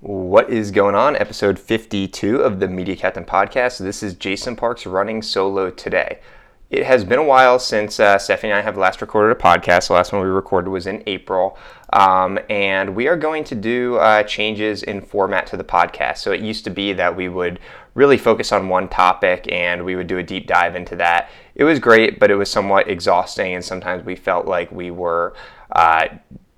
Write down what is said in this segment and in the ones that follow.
What is going on? Episode 52 of the Media Captain podcast. This is Jason Parks running solo today. It has been a while since uh, Stephanie and I have last recorded a podcast. The last one we recorded was in April. Um, and we are going to do uh, changes in format to the podcast. So it used to be that we would really focus on one topic and we would do a deep dive into that. It was great, but it was somewhat exhausting, and sometimes we felt like we were. Uh,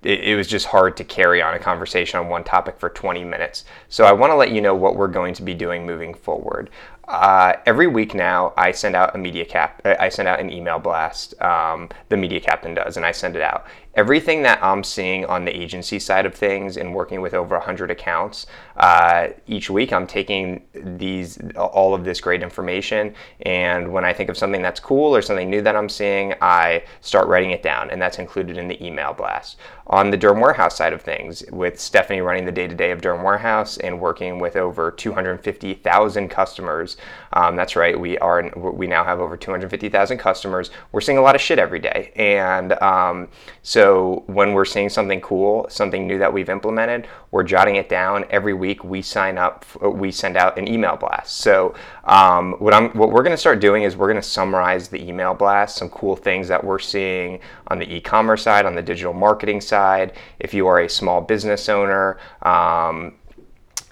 it, it, was just hard to carry on a conversation on one topic for 20 minutes. So I want to let you know what we're going to be doing moving forward. Uh, every week now, I send out a media cap. I send out an email blast. Um, the media captain does, and I send it out everything that I'm seeing on the agency side of things and working with over 100 accounts uh, each week, I'm taking these all of this great information, and when I think of something that's cool or something new that I'm seeing, I start writing it down, and that's included in the email blast. On the Derm Warehouse side of things, with Stephanie running the day-to-day of Derm Warehouse and working with over 250,000 customers, um, that's right, we are we now have over 250,000 customers. We're seeing a lot of shit every day, and um, so so when we're seeing something cool, something new that we've implemented, we're jotting it down every week. We sign up, we send out an email blast. So um, what I'm, what we're going to start doing is we're going to summarize the email blast, some cool things that we're seeing on the e-commerce side, on the digital marketing side. If you are a small business owner, um,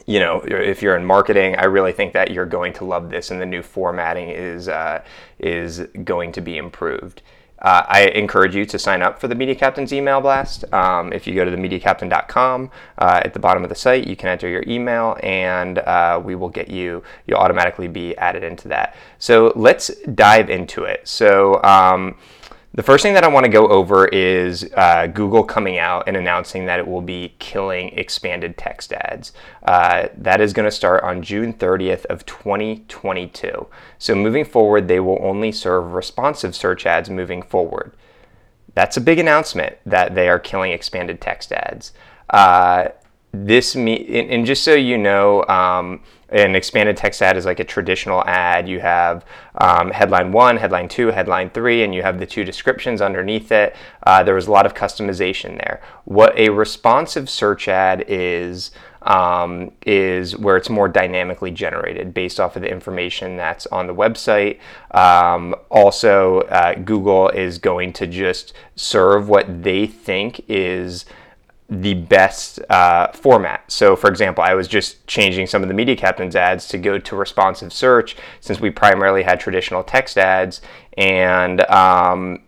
you know, if you're in marketing, I really think that you're going to love this, and the new formatting is uh, is going to be improved. Uh, I encourage you to sign up for the Media Captain's email blast. Um, if you go to themediacaptain.com, uh, at the bottom of the site, you can enter your email, and uh, we will get you. You'll automatically be added into that. So let's dive into it. So. Um, the first thing that I want to go over is uh, Google coming out and announcing that it will be killing expanded text ads. Uh, that is going to start on June 30th of 2022. So moving forward, they will only serve responsive search ads moving forward. That's a big announcement that they are killing expanded text ads. Uh, this me and just so you know um, an expanded text ad is like a traditional ad. You have um, headline one headline two headline three and you have the two descriptions underneath it. Uh, there was a lot of customization there. What a responsive search ad is um, is where it's more dynamically generated based off of the information that's on the website. Um, also, uh, Google is going to just serve what they think is the best uh, format. So, for example, I was just changing some of the Media Captain's ads to go to responsive search since we primarily had traditional text ads. And, um,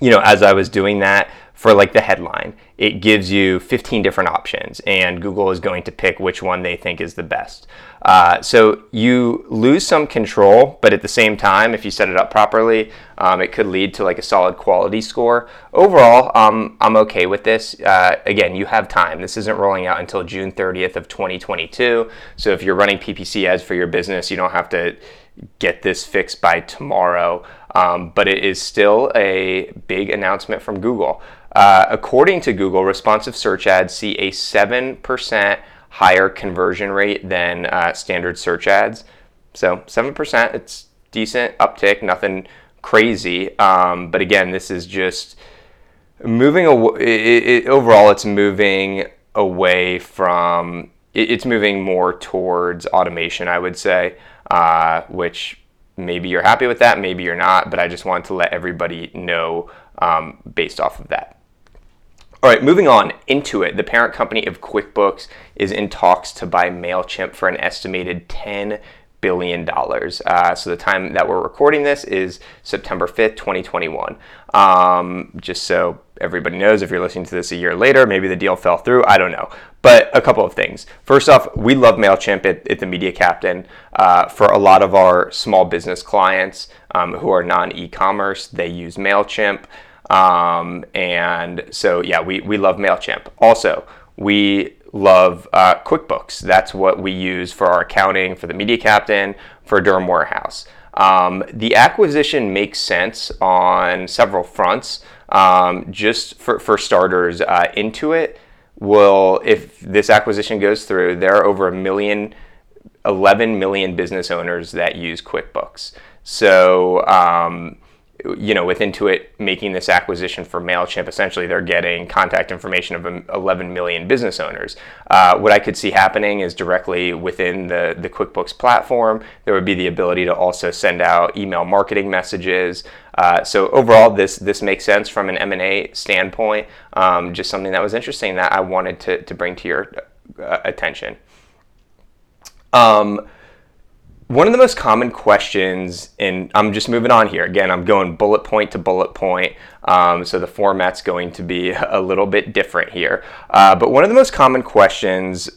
you know, as I was doing that, for like the headline. It gives you 15 different options, and Google is going to pick which one they think is the best. Uh, so you lose some control, but at the same time, if you set it up properly, um, it could lead to like a solid quality score. Overall, um, I'm okay with this. Uh, again, you have time. This isn't rolling out until June 30th of 2022. So if you're running PPC ads for your business, you don't have to get this fixed by tomorrow. Um, but it is still a big announcement from Google. Uh, according to Google, responsive search ads see a 7% higher conversion rate than uh, standard search ads. So 7%, it's decent uptick, nothing crazy. Um, but again, this is just moving away. It, it, overall, it's moving away from, it, it's moving more towards automation, I would say, uh, which maybe you're happy with that, maybe you're not, but I just wanted to let everybody know um, based off of that. All right, moving on Intuit. The parent company of QuickBooks is in talks to buy MailChimp for an estimated $10 billion. Uh, so the time that we're recording this is September 5th, 2021. Um, just so everybody knows, if you're listening to this a year later, maybe the deal fell through. I don't know. But a couple of things. First off, we love MailChimp at, at the Media Captain. Uh, for a lot of our small business clients um, who are non e commerce, they use MailChimp. Um, and so, yeah, we, we love MailChimp. Also, we love uh, QuickBooks. That's what we use for our accounting, for the Media Captain, for Derm Warehouse. Um, the acquisition makes sense on several fronts. Um, just for, for starters, uh, Intuit will, if this acquisition goes through, there are over a million, 11 million business owners that use QuickBooks. So, um, you know, with Intuit making this acquisition for MailChimp, essentially they're getting contact information of 11 million business owners. Uh, what I could see happening is directly within the, the QuickBooks platform, there would be the ability to also send out email marketing messages. Uh, so overall, this this makes sense from an M&A standpoint. Um, just something that was interesting that I wanted to, to bring to your uh, attention. Um, one of the most common questions, and I'm just moving on here. Again, I'm going bullet point to bullet point, um, so the format's going to be a little bit different here. Uh, but one of the most common questions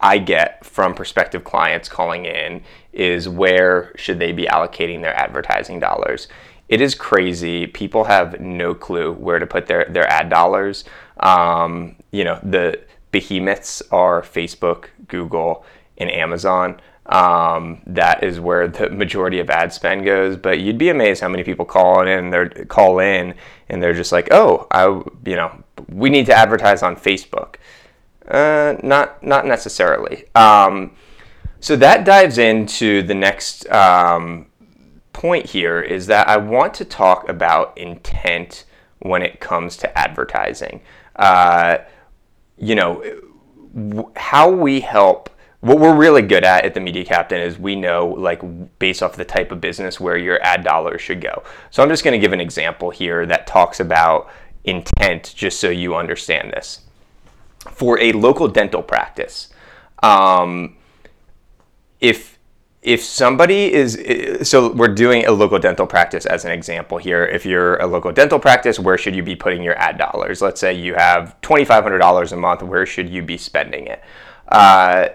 I get from prospective clients calling in is where should they be allocating their advertising dollars? It is crazy. People have no clue where to put their, their ad dollars. Um, you know, the behemoths are Facebook, Google, and Amazon. Um, that is where the majority of ad spend goes. But you'd be amazed how many people call in. They call in and they're just like, "Oh, I, you know, we need to advertise on Facebook." Uh, not not necessarily. Um, so that dives into the next um, point here is that I want to talk about intent when it comes to advertising. Uh, you know, how we help what we're really good at at the Media Captain is we know, like, based off the type of business where your ad dollars should go. So I'm just going to give an example here that talks about intent, just so you understand this. For a local dental practice, um, if if somebody is so we're doing a local dental practice as an example here if you're a local dental practice where should you be putting your ad dollars let's say you have $2500 a month where should you be spending it uh,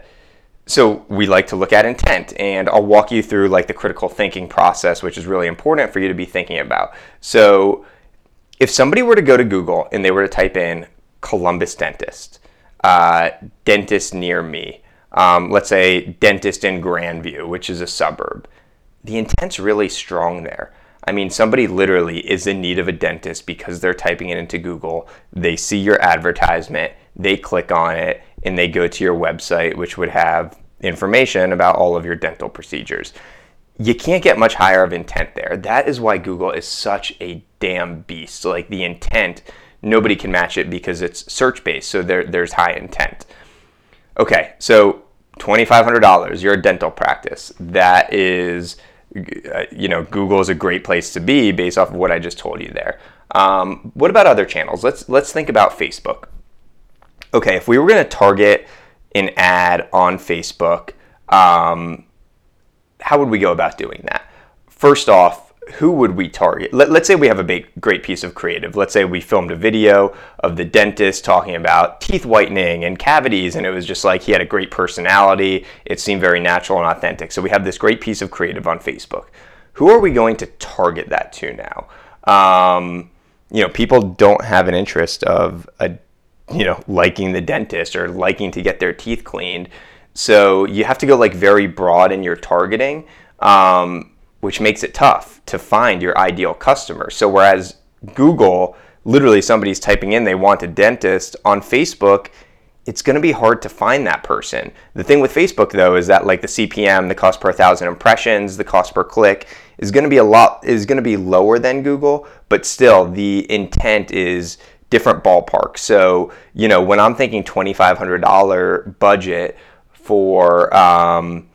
so we like to look at intent and i'll walk you through like the critical thinking process which is really important for you to be thinking about. So if somebody were to go to google and they were to type in columbus dentist uh, dentist near me um, let's say dentist in grandview which is a suburb the intent's really strong there. I mean, somebody literally is in need of a dentist because they're typing it into Google. They see your advertisement, they click on it, and they go to your website, which would have information about all of your dental procedures. You can't get much higher of intent there. That is why Google is such a damn beast. Like the intent, nobody can match it because it's search based, so there, there's high intent. Okay, so $2,500, you're a dental practice. That is, uh, you know, Google is a great place to be based off of what I just told you there. Um, what about other channels? Let's let's think about Facebook okay, if we were going to target an ad on Facebook, um, how would we go about doing that? First off, who would we target? Let, us say we have a big, great piece of creative. Let's say we filmed a video of the dentist talking about teeth whitening and cavities, and it was just like he had a great personality. It seemed very natural and authentic. So we have this great piece of creative on Facebook. Who are we going to target that to now? Um, you know, people don't have an interest of a you know, liking the dentist or liking to get their teeth cleaned. So you have to go like very broad in your targeting, um, which makes it tough to find your ideal customer. So whereas Google, literally somebody's typing in they want a dentist on Facebook, it's going to be hard to find that person. The thing with Facebook though is that like the CPM, the cost per thousand impressions, the cost per click is going to be a lot is going to be lower than Google, but still the intent is different ballpark. So, you know, when I'm thinking $2,500 budget for um,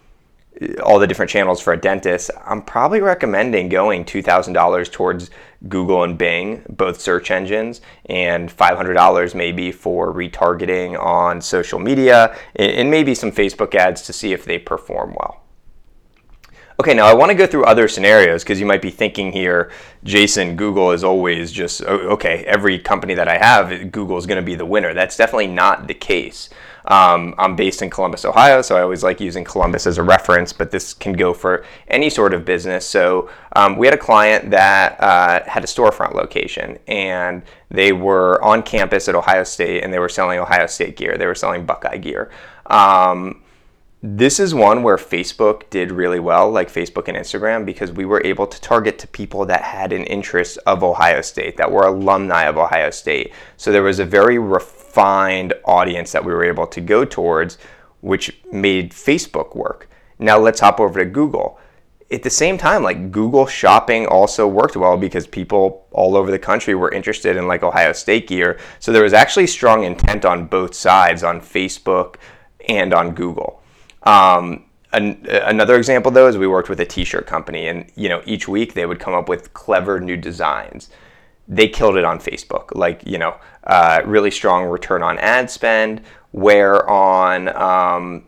all the different channels for a dentist, I'm probably recommending going $2,000 towards Google and Bing, both search engines, and $500 maybe for retargeting on social media and maybe some Facebook ads to see if they perform well. Okay, now I want to go through other scenarios because you might be thinking here, Jason, Google is always just, okay, every company that I have, Google is going to be the winner. That's definitely not the case. Um, I'm based in Columbus, Ohio, so I always like using Columbus as a reference, but this can go for any sort of business. So um, we had a client that uh, had a storefront location, and they were on campus at Ohio State, and they were selling Ohio State gear. They were selling Buckeye gear. Um, this is one where Facebook did really well, like Facebook and Instagram, because we were able to target to people that had an interest of Ohio State, that were alumni of Ohio State. So there was a very refined audience that we were able to go towards, which made Facebook work. Now let's hop over to Google. at the same time, like Google Shopping also worked well because people all over the country were interested in like Ohio State gear. So there was actually strong intent on both sides, on Facebook and on Google. Um, an, another example though is we worked with a t-shirt company, and you know each week they would come up with clever new designs. They killed it on Facebook, like you know, uh, really strong return on ad spend. Where on um,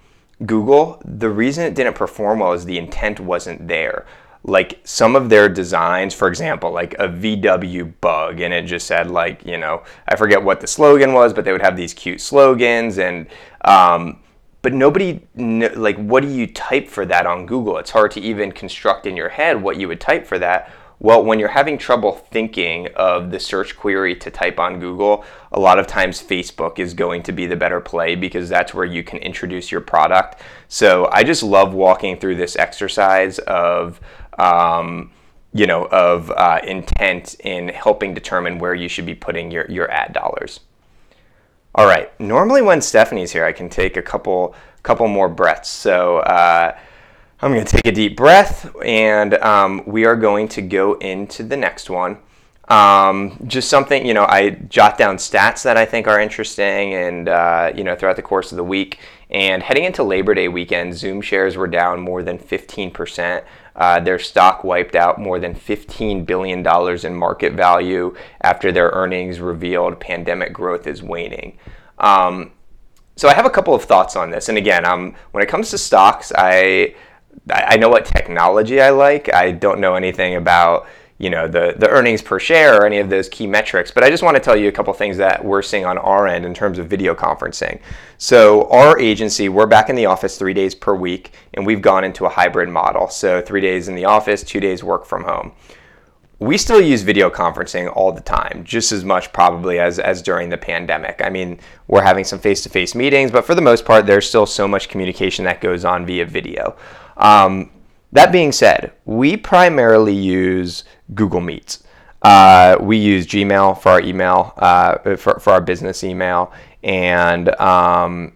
Google, the reason it didn't perform well is the intent wasn't there. Like some of their designs, for example, like a VW bug, and it just said like you know I forget what the slogan was, but they would have these cute slogans, and um, but nobody like what do you type for that on Google? It's hard to even construct in your head what you would type for that. Well, when you're having trouble thinking of the search query to type on Google, a lot of times Facebook is going to be the better play because that's where you can introduce your product. So I just love walking through this exercise of, um, you know, of uh, intent in helping determine where you should be putting your, your ad dollars. All right. Normally, when Stephanie's here, I can take a couple couple more breaths. So. Uh, I'm going to take a deep breath and um, we are going to go into the next one. Um, just something, you know, I jot down stats that I think are interesting and, uh, you know, throughout the course of the week. And heading into Labor Day weekend, Zoom shares were down more than 15%. Uh, their stock wiped out more than $15 billion in market value after their earnings revealed pandemic growth is waning. Um, so I have a couple of thoughts on this. And again, um, when it comes to stocks, I I know what technology I like. I don't know anything about you know the the earnings per share or any of those key metrics but i just want to tell you a couple things that we're seeing on our end in terms of video conferencing so our agency we're back in the office three days per week and we've gone into a hybrid model so three days in the office two days work from home we still use video conferencing all the time, just as much probably as, as during the pandemic. I mean, we're having some face to face meetings, but for the most part, there's still so much communication that goes on via video. Um, that being said, we primarily use Google Meets. Uh, we use Gmail for our email, uh, for, for our business email, and um,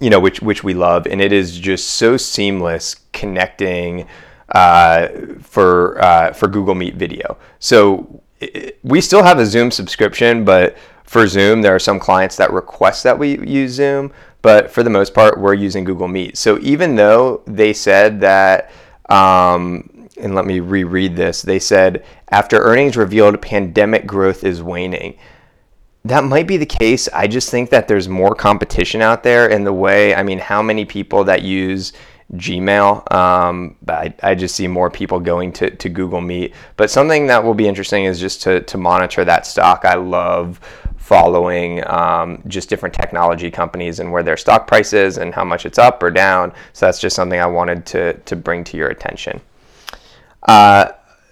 you know which which we love, and it is just so seamless connecting uh, for uh, for Google Meet video. So it, we still have a Zoom subscription, but for Zoom, there are some clients that request that we use Zoom, but for the most part, we're using Google Meet. So even though they said that, um, and let me reread this, they said after earnings revealed pandemic growth is waning. That might be the case. I just think that there's more competition out there in the way, I mean, how many people that use Gmail. Um, I, I just see more people going to, to Google Meet. But something that will be interesting is just to, to monitor that stock. I love following um, just different technology companies and where their stock price is and how much it's up or down. So that's just something I wanted to, to bring to your attention. Uh,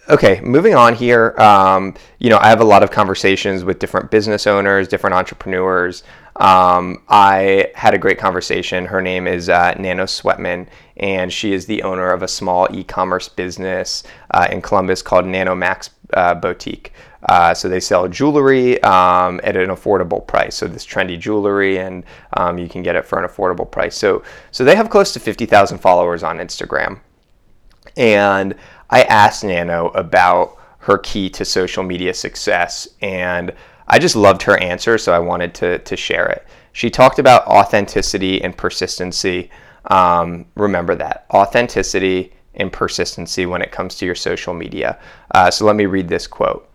okay, moving on here. Um, you know, I have a lot of conversations with different business owners, different entrepreneurs. Um, I had a great conversation. Her name is uh, Nano Sweatman, and she is the owner of a small e-commerce business uh, in Columbus called Nano Max uh, Boutique. Uh, so they sell jewelry um, at an affordable price. So this trendy jewelry, and um, you can get it for an affordable price. So so they have close to fifty thousand followers on Instagram, and I asked Nano about her key to social media success, and I just loved her answer, so I wanted to to share it. She talked about authenticity and persistency. Um, remember that authenticity and persistency when it comes to your social media. Uh, so let me read this quote.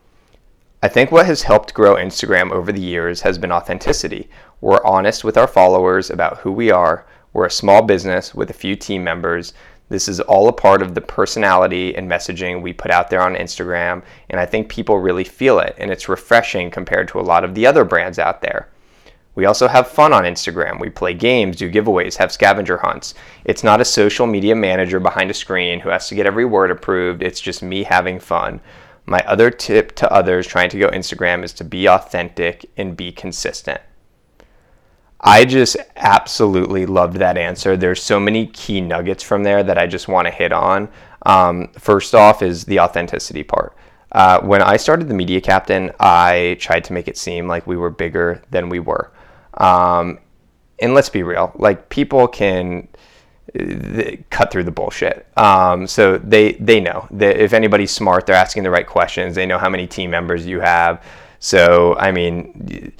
I think what has helped grow Instagram over the years has been authenticity. We're honest with our followers about who we are. We're a small business with a few team members. This is all a part of the personality and messaging we put out there on Instagram, and I think people really feel it, and it's refreshing compared to a lot of the other brands out there. We also have fun on Instagram. We play games, do giveaways, have scavenger hunts. It's not a social media manager behind a screen who has to get every word approved. It's just me having fun. My other tip to others trying to go Instagram is to be authentic and be consistent. I just absolutely loved that answer. There's so many key nuggets from there that I just want to hit on. Um, first off, is the authenticity part. Uh, when I started the Media Captain, I tried to make it seem like we were bigger than we were. Um, and let's be real, like people can cut through the bullshit. Um, so they they know that if anybody's smart, they're asking the right questions. They know how many team members you have. So I mean,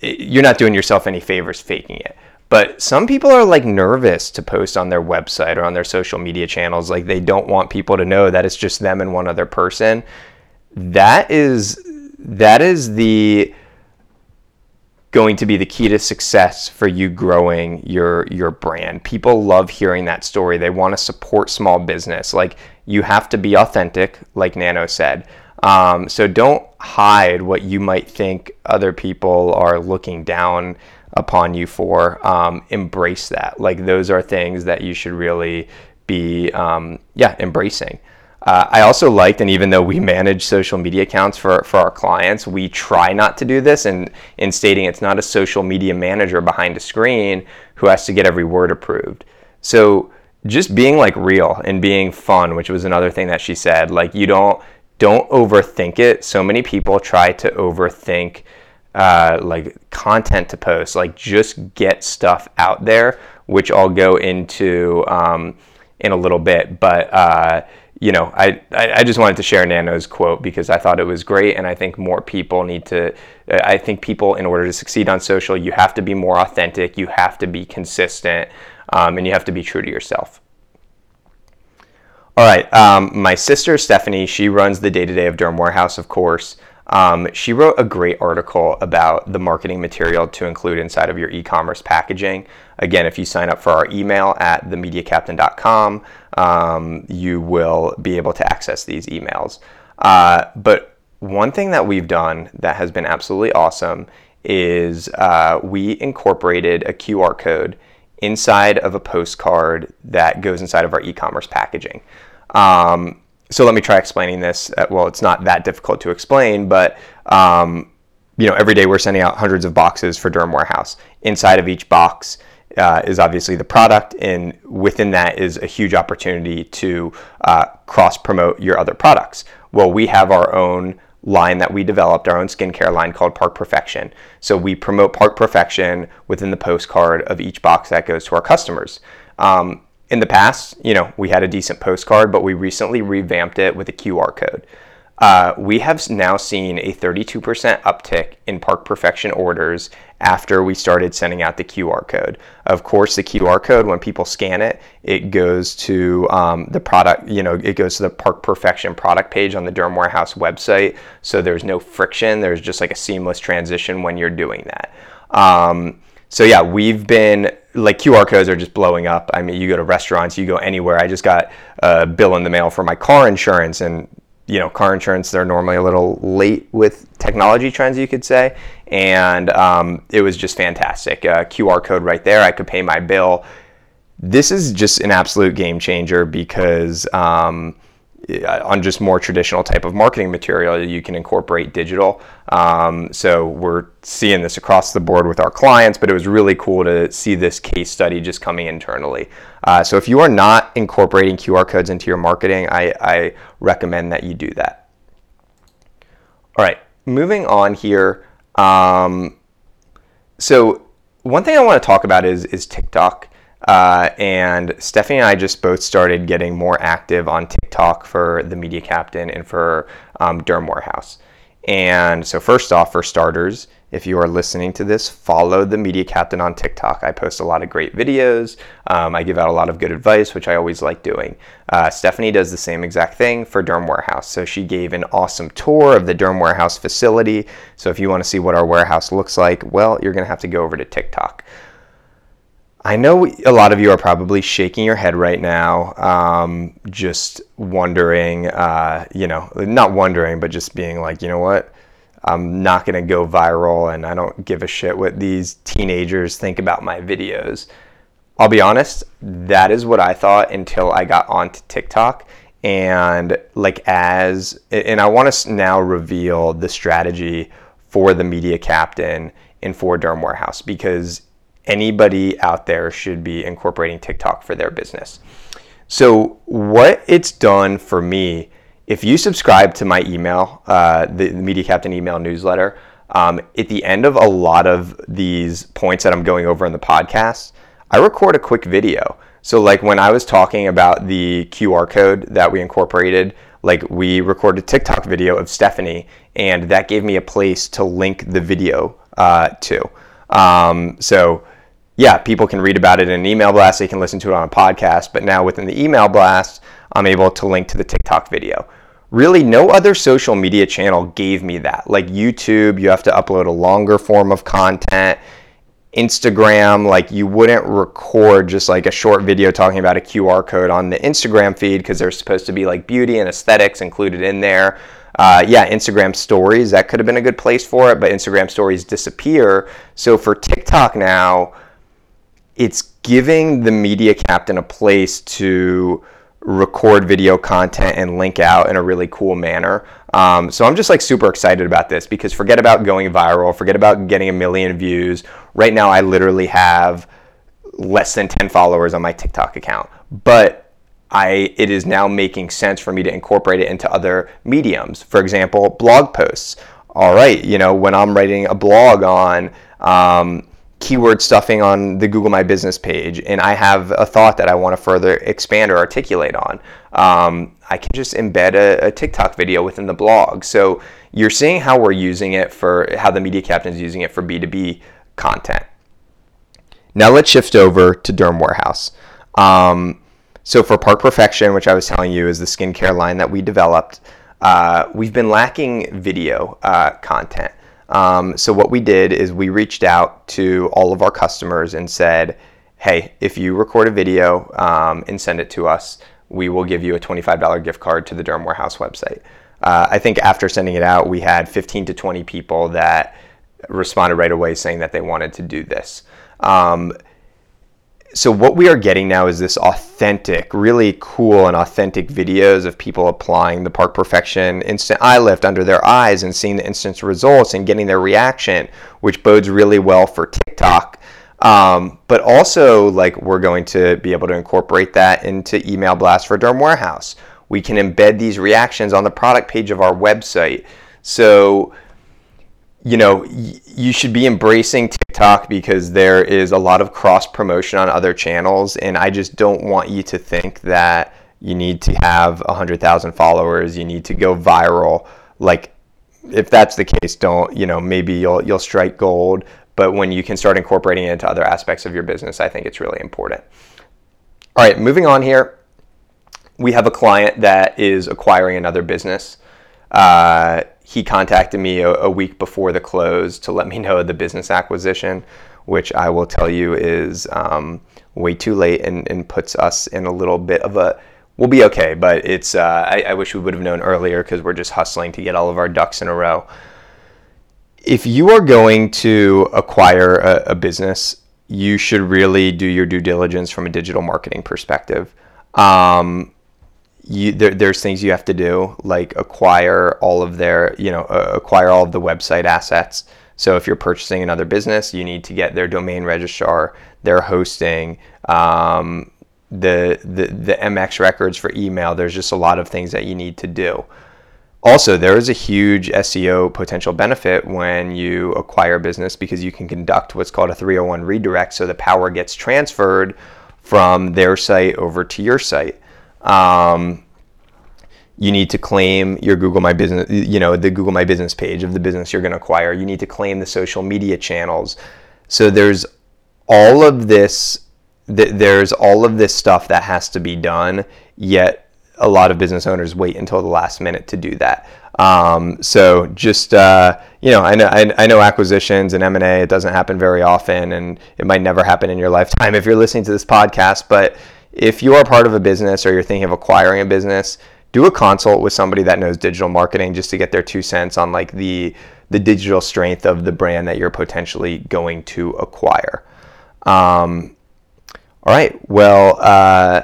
you're not doing yourself any favors faking it. But some people are like nervous to post on their website or on their social media channels. Like they don't want people to know that it's just them and one other person. That is that is the going to be the key to success for you growing your your brand. People love hearing that story. They want to support small business. Like you have to be authentic, like Nano said. Um, so don't hide what you might think other people are looking down upon you for. Um, embrace that. Like those are things that you should really be, um, yeah, embracing. Uh, I also liked, and even though we manage social media accounts for, for our clients, we try not to do this. And in stating it's not a social media manager behind a screen who has to get every word approved. So just being like real and being fun, which was another thing that she said, like you don't don't overthink it. So many people try to overthink uh, like content to post. Like just get stuff out there, which I'll go into um, in a little bit, but. Uh, you know, I, I just wanted to share Nano's quote because I thought it was great, and I think more people need to. I think people, in order to succeed on social, you have to be more authentic, you have to be consistent, um, and you have to be true to yourself. All right, um, my sister Stephanie, she runs the day to day of Derm Warehouse, of course. Um, she wrote a great article about the marketing material to include inside of your e commerce packaging. Again, if you sign up for our email at themediacaptain.com, um, you will be able to access these emails. Uh, but one thing that we've done that has been absolutely awesome is uh, we incorporated a QR code inside of a postcard that goes inside of our e commerce packaging. Um, so let me try explaining this. Uh, well, it's not that difficult to explain, but um, you know, every day we're sending out hundreds of boxes for Derm Warehouse. Inside of each box uh, is obviously the product, and within that is a huge opportunity to uh, cross promote your other products. Well, we have our own line that we developed, our own skincare line called Park Perfection. So we promote Park Perfection within the postcard of each box that goes to our customers. Um, in the past, you know, we had a decent postcard, but we recently revamped it with a QR code. Uh, we have now seen a 32% uptick in Park Perfection orders after we started sending out the QR code. Of course, the QR code, when people scan it, it goes to um, the product, you know, it goes to the Park Perfection product page on the Derm Warehouse website. So there's no friction. There's just like a seamless transition when you're doing that. Um, so yeah, we've been like QR codes are just blowing up. I mean, you go to restaurants, you go anywhere. I just got a bill in the mail for my car insurance, and you know, car insurance they're normally a little late with technology trends, you could say, and um, it was just fantastic. Uh, QR code right there, I could pay my bill. This is just an absolute game changer because. Um, on just more traditional type of marketing material, you can incorporate digital. Um, so we're seeing this across the board with our clients, but it was really cool to see this case study just coming internally. Uh, so if you are not incorporating QR codes into your marketing, I, I recommend that you do that. All right, moving on here. Um, so one thing I want to talk about is is TikTok. Uh, and Stephanie and I just both started getting more active on TikTok for the Media Captain and for um, Derm Warehouse. And so, first off, for starters, if you are listening to this, follow the Media Captain on TikTok. I post a lot of great videos. Um, I give out a lot of good advice, which I always like doing. Uh, Stephanie does the same exact thing for Derm Warehouse. So she gave an awesome tour of the Derm Warehouse facility. So if you want to see what our warehouse looks like, well, you're going to have to go over to TikTok. I know a lot of you are probably shaking your head right now, um, just wondering, uh, you know, not wondering, but just being like, you know what? I'm not going to go viral and I don't give a shit what these teenagers think about my videos. I'll be honest, that is what I thought until I got onto TikTok. And like, as, and I want to now reveal the strategy for the media captain and for Derm Warehouse because anybody out there should be incorporating TikTok for their business. So, what it's done for me, if you subscribe to my email, uh, the, Media Captain email newsletter, um, at the end of a lot of these points that I'm going over in the podcast, I record a quick video. So, like when I was talking about the QR code that we incorporated, like we recorded a TikTok video of Stephanie, and that gave me a place to link the video uh, to. Um, so, yeah, people can read about it in an email blast, they can listen to it on a podcast, but now within the email blast, I'm able to link to the TikTok video. Really, no other social media channel gave me that. Like YouTube, you have to upload a longer form of content. Instagram, like you wouldn't record just like a short video talking about a QR code on the Instagram feed because there's supposed to be like beauty and aesthetics included in there. Uh, yeah, Instagram stories, that could have been a good place for it, but Instagram stories disappear. So for TikTok now, it's giving the media captain a place to record video content and link out in a really cool manner. Um, so I'm just like super excited about this because forget about going viral, forget about getting a million views. Right now, I literally have less than 10 followers on my TikTok account, but I it is now making sense for me to incorporate it into other mediums. For example, blog posts. All right, you know when I'm writing a blog on. Um, keyword stuffing on the Google My Business page and I have a thought that I want to further expand or articulate on, um, I can just embed a, a, TikTok video within the blog. So you're seeing how we're using it for how the media captain is using it for B2B content. Now let's shift over to Derm Warehouse. Um, so for Park Perfection, which I was telling you is the skincare line that we developed, uh, we've been lacking video uh, content. Um, so what we did is we reached out to all of our customers and said, "Hey, if you record a video um, and send it to us, we will give you a $25 gift card to the Derm Warehouse website." Uh, I think after sending it out, we had 15 to 20 people that responded right away saying that they wanted to do this. Um, so what we are getting now is this authentic, really cool and authentic videos of people applying the Park Perfection instant eye lift under their eyes and seeing the instant results and getting their reaction, which bodes really well for TikTok. Um, but also, like we're going to be able to incorporate that into email blast for Derm Warehouse. We can embed these reactions on the product page of our website. So you know, you should be embracing TikTok because there is a lot of cross promotion on other channels. And I just don't want you to think that you need to have 100,000 followers, you need to go viral. Like, if that's the case, don't, you know, maybe you'll, you'll strike gold. But when you can start incorporating it into other aspects of your business, I think it's really important. All right, moving on here. We have a client that is acquiring another business. Uh, he contacted me a, a, week before the close to let me know the business acquisition, which I will tell you is um, way too late and, and, puts us in a little bit of a. We'll be okay, but it's. Uh, I, I, wish we would have known earlier because we're just hustling to get all of our ducks in a row. If you are going to acquire a, a business, you should really do your due diligence from a digital marketing perspective. Um, you there, there's things you have to do like acquire all of their you know uh, acquire all of the website assets. So if you're purchasing another business you need to get their domain registrar their hosting um, the, the the mx records for email. There's just a lot of things that you need to do. Also there is a huge seo potential benefit when you acquire a business because you can conduct what's called a 301 redirect. So the power gets transferred from their site over to your site um, you need to claim your Google My Business, you know, the Google My Business page of the business you're going to acquire. You need to claim the social media channels. So there's all of this. Th- there's all of this stuff that has to be done. Yet a lot of business owners wait until the last minute to do that. Um, so just uh, you know, I know I, I know acquisitions and M and A. It doesn't happen very often, and it might never happen in your lifetime if you're listening to this podcast. But if you are part of a business or you're thinking of acquiring a business, do a consult with somebody that knows digital marketing just to get their two cents on like the the digital strength of the brand that you're potentially going to acquire. Um, all right, well, uh,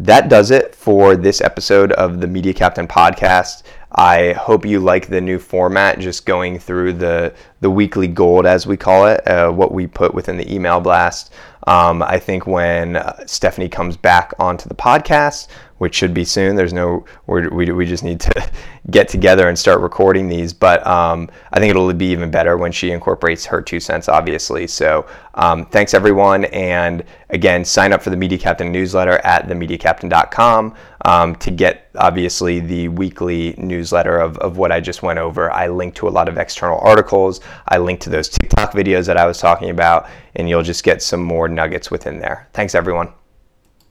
that does it for this episode of the Media Captain podcast. I hope you like the new format, just going through the the weekly gold as we call it, uh, what we put within the email blast. Um, I think when uh, Stephanie comes back onto the podcast, which should be soon. There's no, we we just need to get together and start recording these. But um, I think it'll be even better when she incorporates her two cents, obviously. So um, thanks, everyone. And again, sign up for the Media Captain newsletter at themediacaptain.com um, to get, obviously, the weekly newsletter of, of what I just went over. I link to a lot of external articles. I link to those TikTok videos that I was talking about, and you'll just get some more nuggets within there. Thanks, everyone.